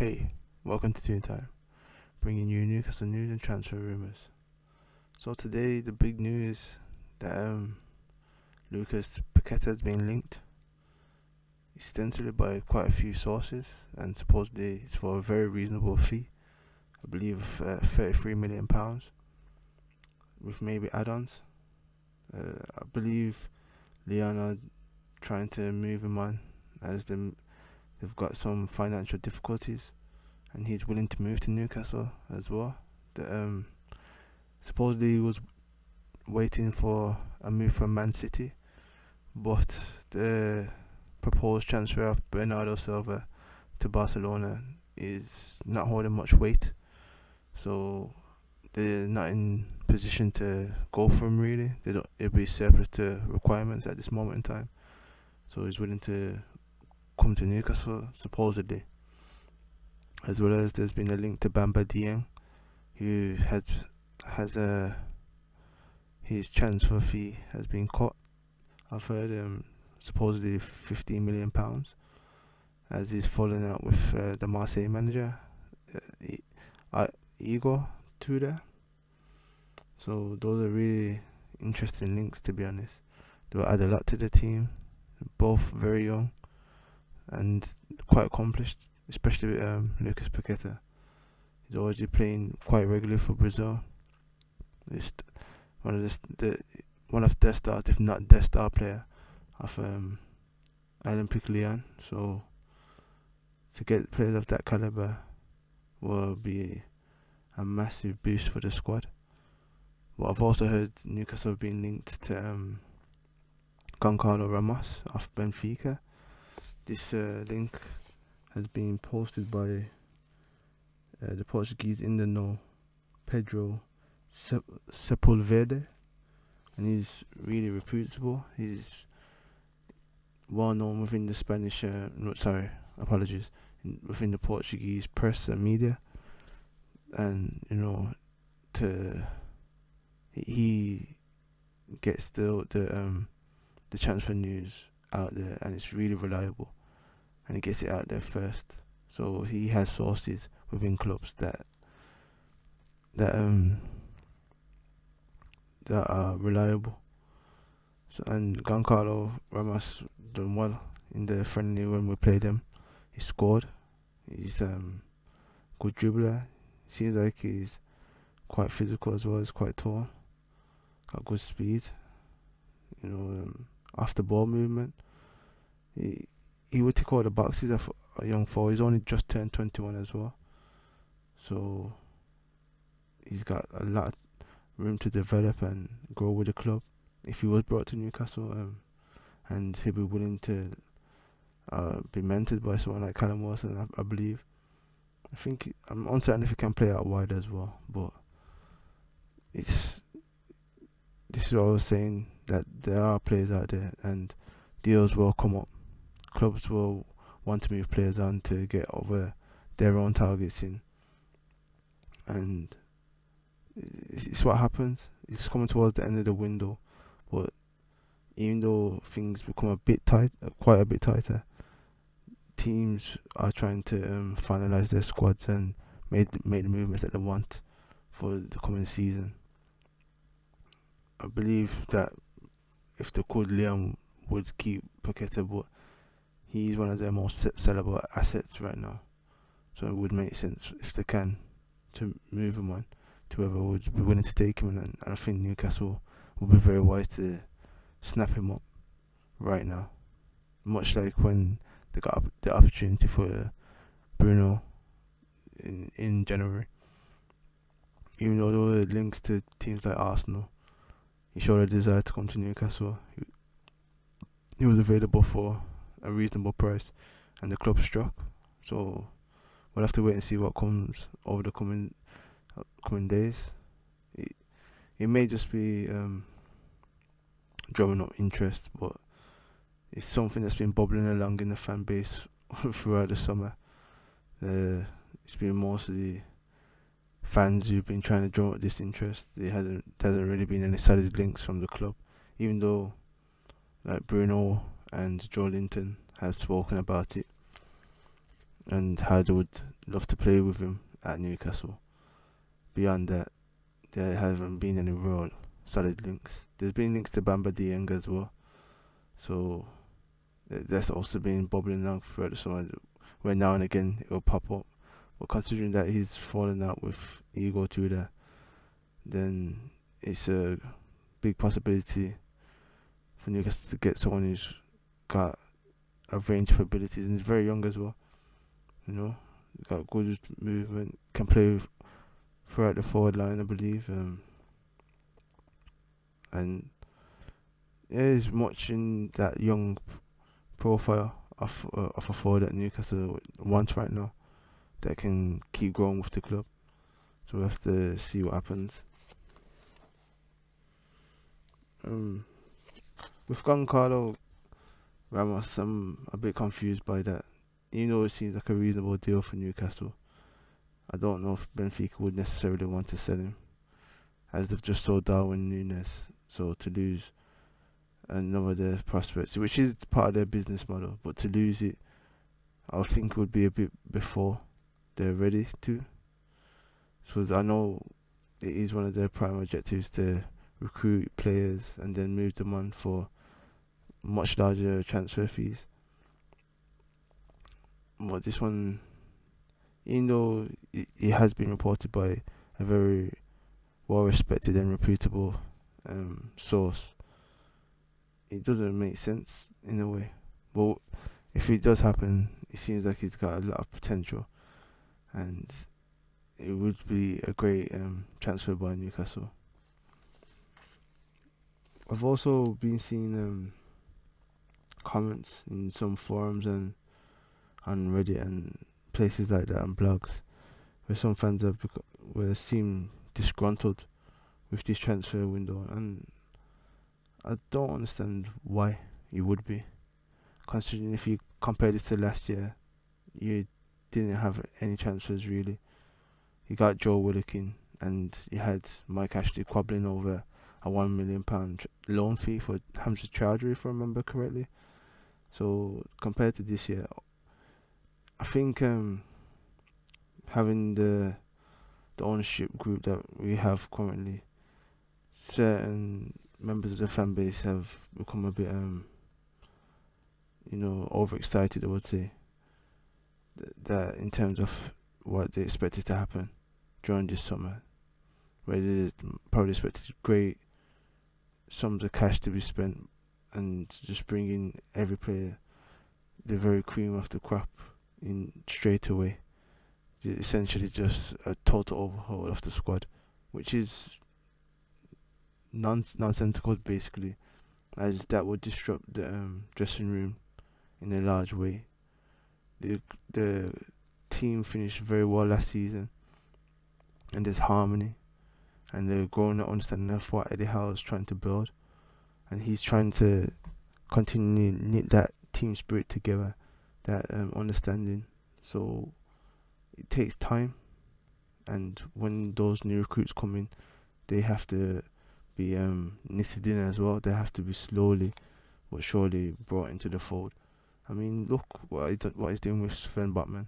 Hey, welcome to Toon Tyme, bringing you Newcastle news and transfer rumours. So today, the big news that um, Lucas Paqueta has been linked extensively by quite a few sources, and supposedly it's for a very reasonable fee. I believe uh, 33 million pounds, with maybe add-ons. Uh, I believe Lyon are trying to move him on as them they've got some financial difficulties, and he's willing to move to Newcastle as well. The, um, supposedly he was waiting for a move from Man City, but the proposed transfer of Bernardo Silva to Barcelona is not holding much weight, so they're not in position to go for him really. They don't. It'd be surplus to requirements at this moment in time, so he's willing to come to Newcastle supposedly. As well as there's been a link to Bamba Dieng, who has has a his transfer fee has been cut. I've heard um supposedly 15 million pounds, as he's falling out with uh, the Marseille manager, uh, uh, Igor Tudor. So those are really interesting links to be honest. They will add a lot to the team. Both very young and quite accomplished, especially um, Lucas Paqueta. He's already playing quite regularly for Brazil. He's one of the, the one of their stars, if not their star player, of um, Olympique Lyon. So to get players of that caliber will be a massive boost for the squad. But I've also heard Newcastle being linked to um, Goncalo Ramos of Benfica. This uh, link has been posted by uh, the Portuguese in the know Pedro Se- Sepulveda, and he's really reputable. He's well known within the Spanish, uh, sorry, apologies, within the Portuguese press and media, and you know, to he gets the the um the transfer news out there, and it's really reliable, and he gets it out there first. So he has sources within clubs that that um that are reliable. So and Goncalo Ramos done well in the friendly when we played him. He scored. He's um good dribbler. Seems like he's quite physical as well. He's quite tall. Got good speed. You know, um, the ball movement. He he would tick all the boxes of a young four. He's only just turned twenty one as well. So he's got a lot of room to develop and grow with the club. If he was brought to Newcastle, um, and he'll be willing to uh, be mentored by someone like Callum Wilson, I, I believe. I think I'm uncertain if he can play out wide as well, but it's this is what I was saying that there are players out there and deals will come up. Clubs will want to move players on to get over their own targets in, and it's, what happens. It's coming towards the end of the window, but even though things become a bit tight, quite a bit tighter, teams are trying to um, finalize their squads and make make the movements that they want for the coming season. I believe that if the could, Lyon would keep Paqueta, but he's one of their most sellable assets right now. So it would make sense if they can to move him on to whoever would be willing to take him, and, and I think Newcastle would be very wise to snap him up right now. Much like when they got the opportunity for Bruno in in January. Even though there were links to teams like Arsenal, he showed a desire to come to Newcastle. He, he was available for a reasonable price, and the club struck. So we'll have to wait and see what comes over the coming uh, coming days. It, it may just be um, drawing up interest, but it's something that's been bubbling along in the fan base throughout the summer. Uh, it's been mostly fans who've been trying to draw up this interest. There hasn't there hasn't really been any solid links from the club, even though like Bruno and Joelinton have spoken about it. and how they would love to play with him at Newcastle. Beyond that, there haven't been any real solid links. There's been links to Bamba Dieng as well, so that's also been bubbling along throughout the summer. Where now and again it will pop up. But considering that he's fallen out with Igor Tudor, then it's a big possibility for Newcastle to get someone who's got a range of abilities and he's very young as well. You know, he's got good movement, can play throughout the forward line, I believe. Um, and there is much in that young profile of uh, of a forward that Newcastle wants right now that can keep growing with the club. So we have to see what happens. Um, with Goncalo Ramos, I'm a bit confused by that. You know, it seems like a reasonable deal for Newcastle. I don't know if Benfica would necessarily want to sell him, as they've just sold Darwin Nunez. So to lose another of their prospects, which is part of their business model, but to lose it, I think would be a bit before they're ready to. So I know it is one of their prime objectives to recruit players and then move them on for much larger transfer fees. But this one, even though it, it has been reported by a very well respected and reputable um, source, it doesn't make sense in a way. But if it does happen, it seems like it's got a lot of potential, and it would be a great um, transfer by Newcastle. I've also been seeing um, comments in some forums and on Reddit and places like that and blogs where some fans have bec- where seem disgruntled with this transfer window and I don't understand why you would be considering if you compare this to last year you didn't have any transfers really you got Joe Willock and you had Mike Ashley quabbling over a one million pound loan fee for Hamza Choudhury, if I remember correctly. So compared to this year, I think um, having the the ownership group that we have currently, certain members of the fan base have become a bit um, you know, overexcited. I would say Th- that in terms of what they expected to happen during this summer, where they probably expected great sums of cash to be spent and just bringing every player the very cream of the crop in straight away. Essentially, just a total overhaul of the squad, which is nons- nonsensical basically, as that would disrupt the um, dressing room in a large way. The the team finished very well last season, and there's harmony and they're growing to understand what Eddie Howe is trying to build, and he's trying to continue knit that team spirit together, that um, understanding. So it takes time, and when those new recruits come in, they have to be um, knitted in as well. They have to be slowly but surely brought into the fold. I mean, look what he's, what he's doing with Sven Botman.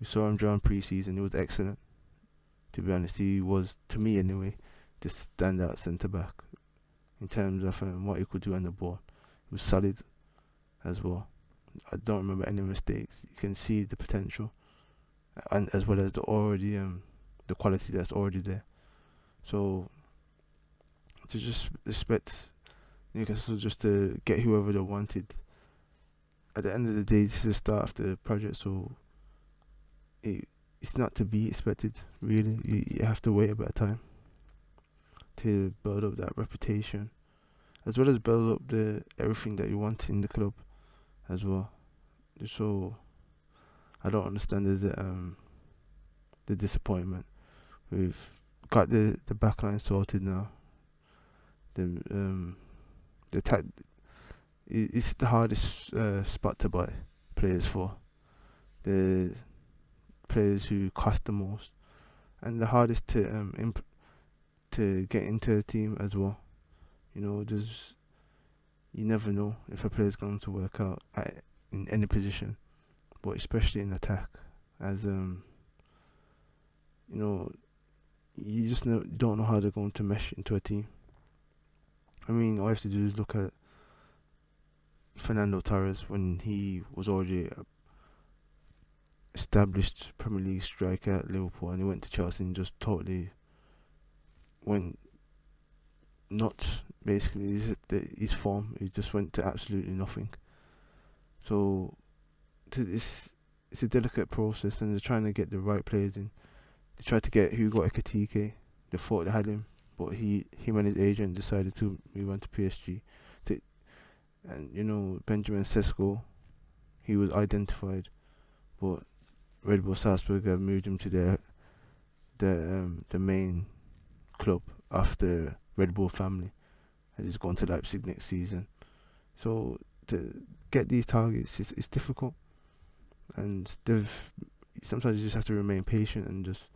We saw him during pre-season; he was excellent to be honest, he was to me anyway the standout centre back in terms of um, what he could do on the ball. He was solid as well. I don't remember any mistakes. You can see the potential, and as well as the already um the quality that's already there. So to just respect Newcastle just to get whoever they wanted. At the end of the day, this is the start of the project, so it it's not to be expected. Really, you, you have to wait a bit of time to build up that reputation, as well as build up the everything that you want in the club, as well. So, I don't understand the um the disappointment. We've got the the backline sorted now. The um the ta- it's the hardest uh, spot to buy players for. The players who cost the most, and the hardest to um imp- to get into a team as well. You know, there's you never know if a player's going to work out at, in any position, but especially in attack. as um you know you just know, don't know how they're going to mesh into a team. I mean, all you have to do is look at Fernando Torres when he was already a established Premier League striker at Liverpool and he went to Chelsea and just totally went nuts. Basically, his, his form he just went to absolutely nothing. So, to this, it's a delicate process, and they're trying to get the right players in. They tried to get Hugo Ekitike. They thought they had him, but he him and his agent decided to move on to PSG. To, and you know Benjamin Sesko, he was identified, but Red Bull Salzburg have moved him to their the um, the main club after Red Bull family, and he's going to Leipzig next season. So to get these targets, it's, it's difficult, and they've sometimes you just have to remain patient and just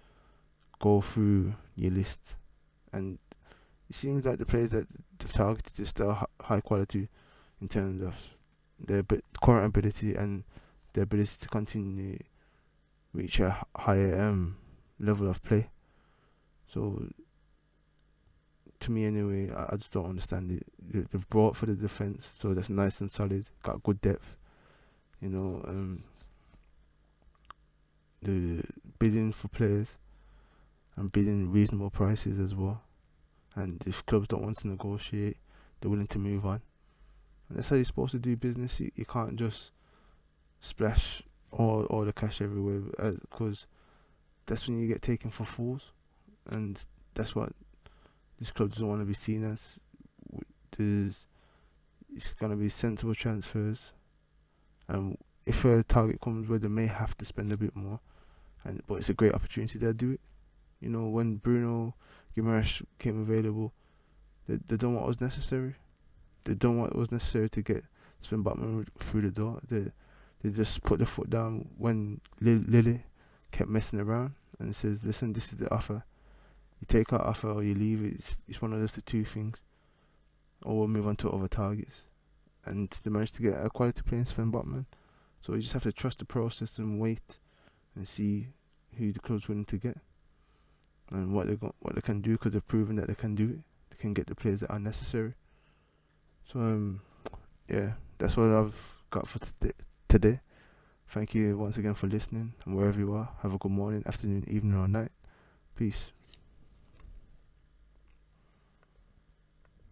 go through your list, and it seems like the players that they've targeted is still high quality in terms of their current ability and their ability to continue reach a higher um, level of play. So, to me anyway, I, I just don't understand it. They've brought for the defense, so that's nice and solid. Got good depth, you know. Um, the bidding for players and bidding reasonable prices as well. And if clubs don't want to negotiate, they're willing to move on. And that's how you're supposed to do business. You, you can't just splash all all the cash everywhere because uh, that's when you get taken for fools, and that's what this club doesn't want to be seen as. There's it's gonna be sensible transfers, and if a target comes where they may have to spend a bit more, and but it's a great opportunity to do it. You know when Bruno Guimaraes came available, they they done what was necessary. They done what was necessary to get Sven Botman through the door. They they just put the foot down when Lille kept messing around and says, "Listen, this is the offer. You take our offer or you leave. It's it's one of those two things, or we'll move on to other targets." And they managed to get a quality player in Sven Botman. So you just have to trust the process and wait and see who the club's willing to get and what they what they can do because they've proven that they can do it. They can get the players that are necessary. So um, yeah, that's what I've got for today today. Thank you once again for listening and wherever you are. Have a good morning, afternoon, evening, or night. Peace.